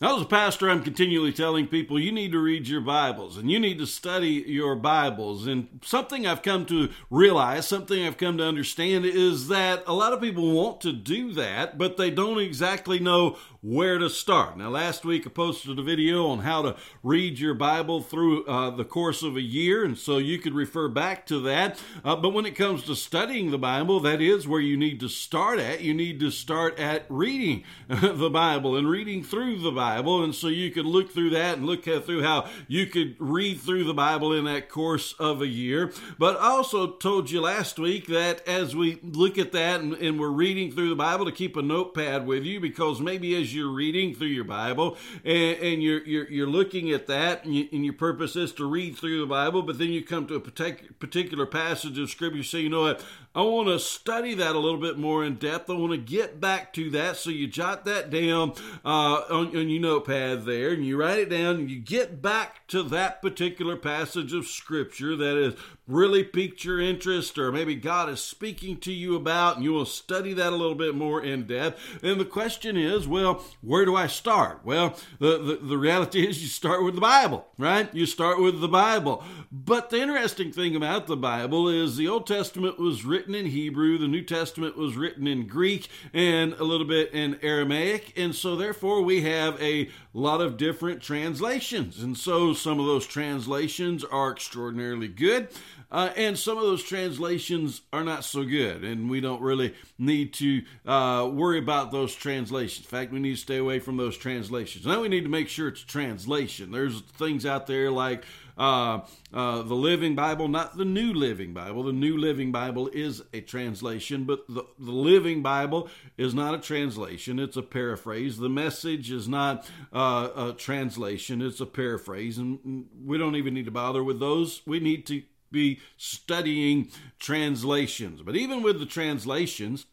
Now, as a pastor, I'm continually telling people you need to read your Bibles and you need to study your Bibles. And something I've come to realize, something I've come to understand is that a lot of people want to do that, but they don't exactly know where to start. Now, last week I posted a video on how to read your Bible through uh, the course of a year, and so you could refer back to that. Uh, but when it comes to studying the Bible, that is where you need to start at. You need to start at reading the Bible and reading through the Bible. Bible, and so you could look through that and look through how you could read through the Bible in that course of a year. But I also told you last week that as we look at that and, and we're reading through the Bible, to keep a notepad with you because maybe as you're reading through your Bible and, and you're, you're, you're looking at that and, you, and, your purpose is to read through the Bible, but then you come to a particular passage of Scripture, you say, you know what, I want to study that a little bit more in depth. I want to get back to that. So you jot that down uh, on, on your notepad there and you write it down and you get back to that particular passage of Scripture that has really piqued your interest or maybe God is speaking to you about and you will study that a little bit more in depth. And the question is, well, where do I start? Well, the, the, the reality is you start with the Bible, right? You start with the Bible. But the interesting thing about the Bible is the Old Testament was written in Hebrew, the New Testament was written in Greek and a little bit in Aramaic. And so therefore we have a lot of different translations. And so some of those translations are extraordinarily good. Uh, and some of those translations are not so good, and we don't really need to uh, worry about those translations. In fact, we need to stay away from those translations. Now we need to make sure it's a translation. There's things out there like uh, uh, the Living Bible, not the New Living Bible. The New Living Bible is a translation, but the, the Living Bible is not a translation, it's a paraphrase. The message is not uh, a translation, it's a paraphrase, and we don't even need to bother with those. We need to be studying translations. But even with the translations,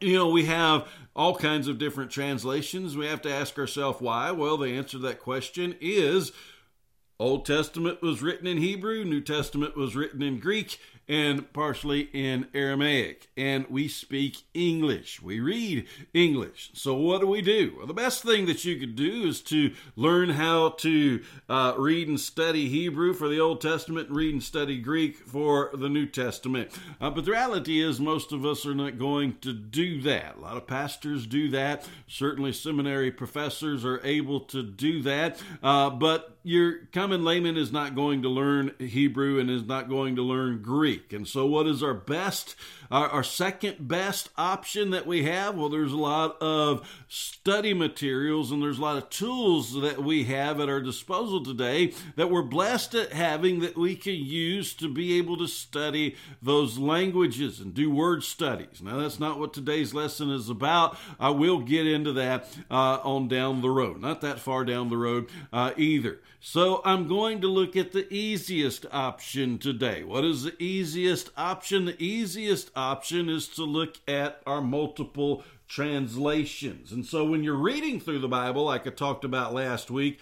you know, we have all kinds of different translations. We have to ask ourselves why. Well, the answer to that question is Old Testament was written in Hebrew, New Testament was written in Greek, and partially in Aramaic. And we speak English. We read English. So what do we do? Well, the best thing that you could do is to learn how to uh, read and study Hebrew for the Old Testament and read and study Greek for the New Testament. Uh, but the reality is, most of us are not going to do that. A lot of pastors do that. Certainly, seminary professors are able to do that. Uh, but your common layman is not going to learn Hebrew and is not going to learn Greek. And so, what is our best, our, our second best option that we have? Well, there's a lot of study materials and there's a lot of tools that we have at our disposal today that we're blessed at having that we can use to be able to study those languages and do word studies. Now, that's not what today's lesson is about. I will get into that uh, on down the road, not that far down the road uh, either. So, I'm going to look at the easiest option today. What is the easiest? option. The easiest option is to look at our multiple translations. And so when you're reading through the Bible, like I talked about last week,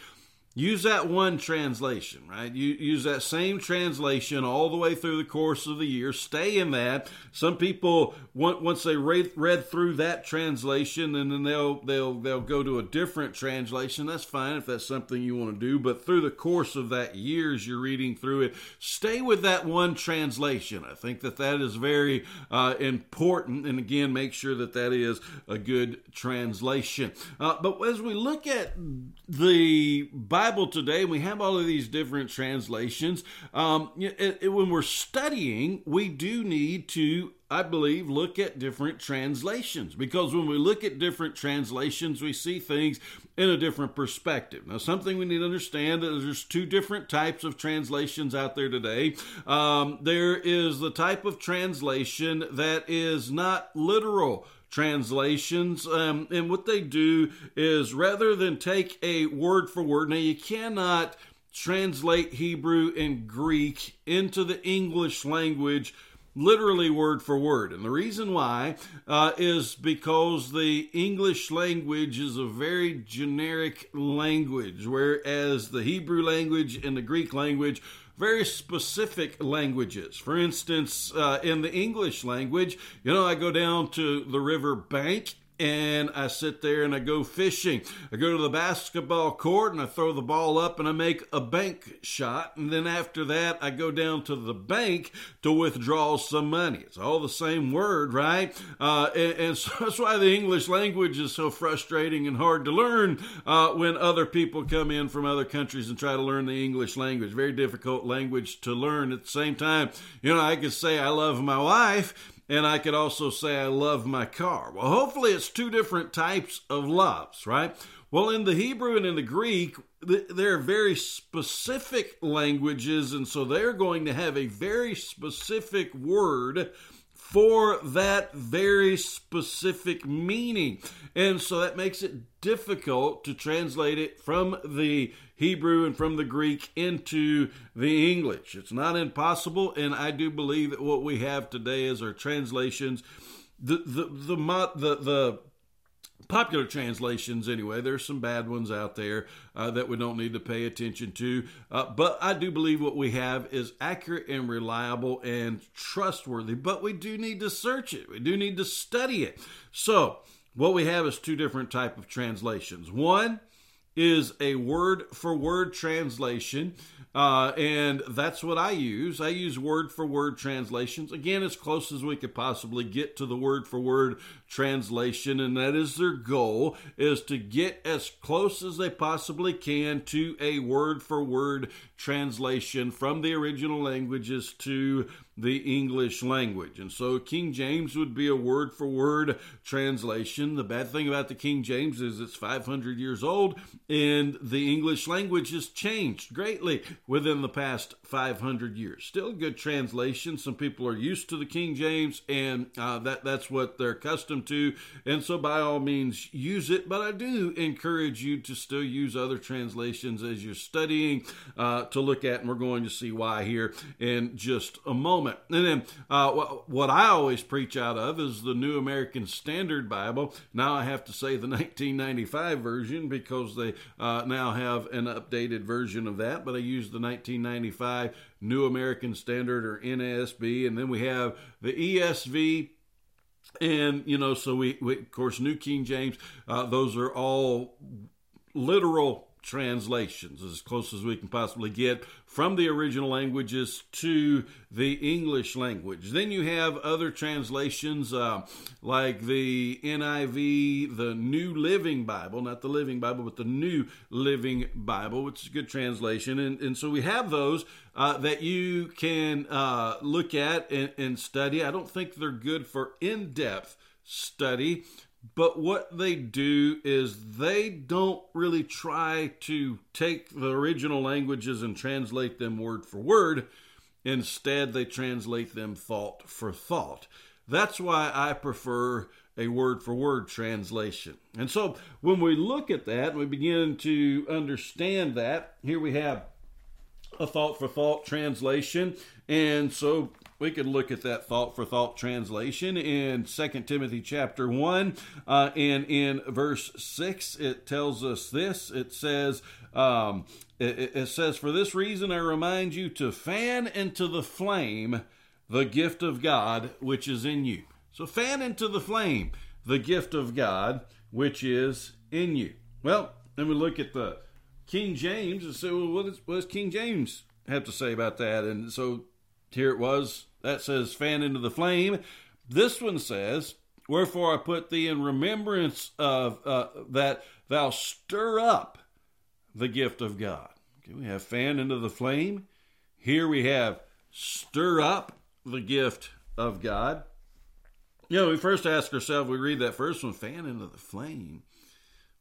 use that one translation, right? You use that same translation all the way through the course of the year. Stay in that. Some people want once they read, read through that translation, and then they'll they'll they'll go to a different translation. That's fine if that's something you want to do. But through the course of that year, as you're reading through it, stay with that one translation. I think that that is very uh, important. And again, make sure that that is a good translation. Uh, but as we look at the Bible Bible today, we have all of these different translations. Um, it, it, when we're studying, we do need to I believe, look at different translations because when we look at different translations, we see things in a different perspective. Now, something we need to understand is there's two different types of translations out there today. Um, there is the type of translation that is not literal translations. Um, and what they do is rather than take a word for word, now you cannot translate Hebrew and Greek into the English language literally word for word. And the reason why uh, is because the English language is a very generic language, whereas the Hebrew language and the Greek language very specific languages. For instance, uh, in the English language, you know, I go down to the river bank and I sit there and I go fishing. I go to the basketball court and I throw the ball up and I make a bank shot. And then after that, I go down to the bank to withdraw some money. It's all the same word, right? Uh, and, and so that's why the English language is so frustrating and hard to learn uh, when other people come in from other countries and try to learn the English language. Very difficult language to learn. At the same time, you know, I could say I love my wife and I could also say I love my car. Well, hopefully it's two different types of loves, right? Well, in the Hebrew and in the Greek, they're very specific languages, and so they're going to have a very specific word for that very specific meaning. And so that makes it difficult to translate it from the Hebrew and from the Greek into the English. It's not impossible, and I do believe that what we have today is our translations. The the the the, the popular translations anyway. There's some bad ones out there uh, that we don't need to pay attention to. Uh, but i do believe what we have is accurate and reliable and trustworthy but we do need to search it. We do need to study it. So what we have is two different type of translations. One is a word for word translation uh, and that's what I use. I use word for word translations. Again, as close as we could possibly get to the word for word translation, and that is their goal, is to get as close as they possibly can to a word for word translation from the original languages to the English language. And so King James would be a word for word translation. The bad thing about the King James is it's 500 years old and the English language has changed greatly within the past 500 years. Still good translation. Some people are used to the King James and uh, that, that's what they're accustomed to. And so by all means use it. But I do encourage you to still use other translations as you're studying uh, to look at. And we're going to see why here in just a moment And then uh, what I always preach out of is the New American Standard Bible. Now I have to say the 1995 version because they uh, now have an updated version of that, but I use the 1995 New American Standard or NASB. And then we have the ESV and you know so we, we, of course new king james uh, those are all literal translations as close as we can possibly get from the original languages to the English language. Then you have other translations uh, like the NIV, the New Living Bible, not the Living Bible, but the New Living Bible, which is a good translation. And, and so we have those uh, that you can uh, look at and, and study. I don't think they're good for in depth study but what they do is they don't really try to take the original languages and translate them word for word. Instead, they translate them thought for thought. That's why I prefer a word for word translation. And so when we look at that, we begin to understand that. Here we have a thought for thought translation. And so we could look at that thought for thought translation in 2 Timothy chapter 1 uh, and in verse 6 it tells us this. It says um, it, it says for this reason I remind you to fan into the flame the gift of God which is in you. So fan into the flame the gift of God which is in you. Well then we look at the King James and say well what, does King James have to say about that? And so here it was. That says, fan into the flame. This one says, Wherefore I put thee in remembrance of uh, that thou stir up the gift of God. Okay, we have fan into the flame. Here we have stir up the gift of God. You know, we first ask ourselves, we read that first one, fan into the flame.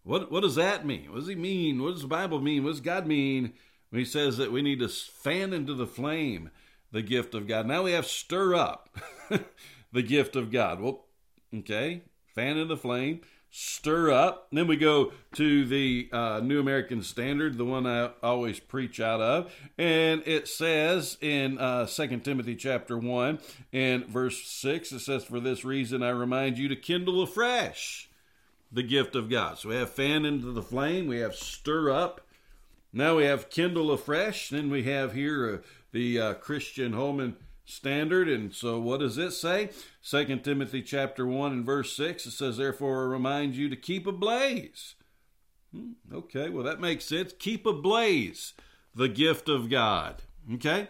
What, what does that mean? What does he mean? What does the Bible mean? What does God mean when he says that we need to fan into the flame? The gift of God. Now we have stir up the gift of God. Well, okay, fan in the flame, stir up. then we go to the uh, New American Standard, the one I always preach out of, and it says in uh, 2 Timothy chapter 1 and verse 6, it says, For this reason I remind you to kindle afresh the gift of God. So we have fan into the flame, we have stir up. Now we have kindle afresh. Then we have here uh, the uh, Christian Holman Standard. And so what does it say? Second Timothy chapter 1 and verse 6. It says, Therefore I remind you to keep ablaze. Hmm, okay, well that makes sense. Keep ablaze the gift of God. Okay?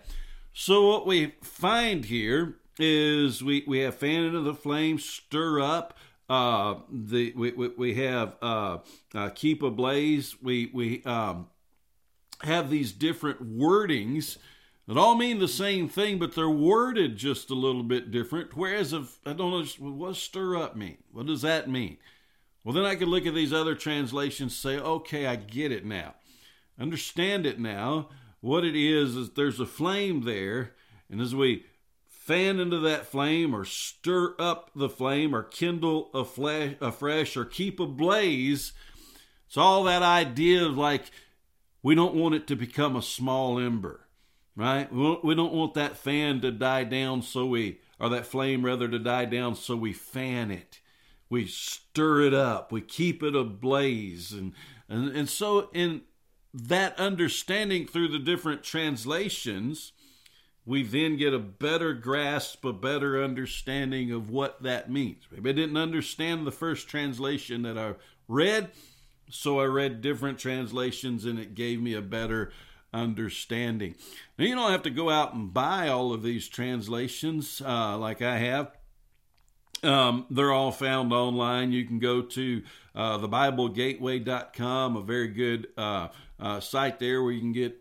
So what we find here is we, we have fan into the flame, stir up. Uh, the we, we, we have uh, uh, keep ablaze. We we um, have these different wordings that all mean the same thing, but they're worded just a little bit different. Whereas if I don't know what does stir up mean? What does that mean? Well, then I could look at these other translations, say, okay, I get it now, understand it now. What it is is there's a flame there, and as we fan into that flame or stir up the flame or kindle a flash afresh or keep a blaze it's all that idea of like we don't want it to become a small ember right we don't want that fan to die down so we or that flame rather to die down so we fan it we stir it up we keep it ablaze and and, and so in that understanding through the different translations we then get a better grasp, a better understanding of what that means. Maybe I didn't understand the first translation that I read, so I read different translations and it gave me a better understanding. Now, you don't have to go out and buy all of these translations uh, like I have. Um, they're all found online. You can go to uh, thebiblegateway.com, a very good uh, uh, site there where you can get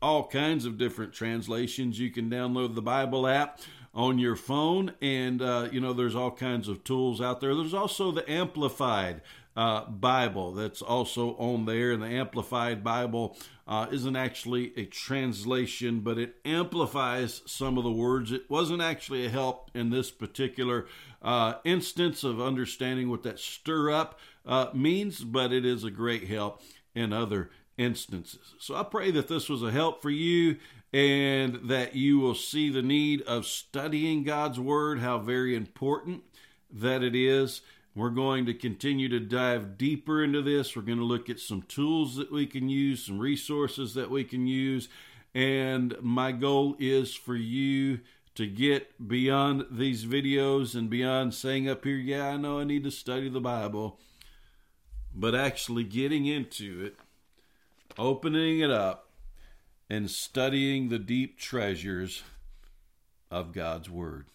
all kinds of different translations. You can download the Bible app on your phone, and uh, you know there's all kinds of tools out there. There's also the Amplified uh, Bible that's also on there, and the Amplified Bible uh, isn't actually a translation, but it amplifies some of the words. It wasn't actually a help in this particular uh, instance of understanding what that stir up uh, means, but it is a great help in other instances. So I pray that this was a help for you and that you will see the need of studying God's Word, how very important that it is. We're going to continue to dive deeper into this. We're going to look at some tools that we can use, some resources that we can use. And my goal is for you to get beyond these videos and beyond saying up here, yeah, I know I need to study the Bible, but actually getting into it opening it up and studying the deep treasures of God's Word.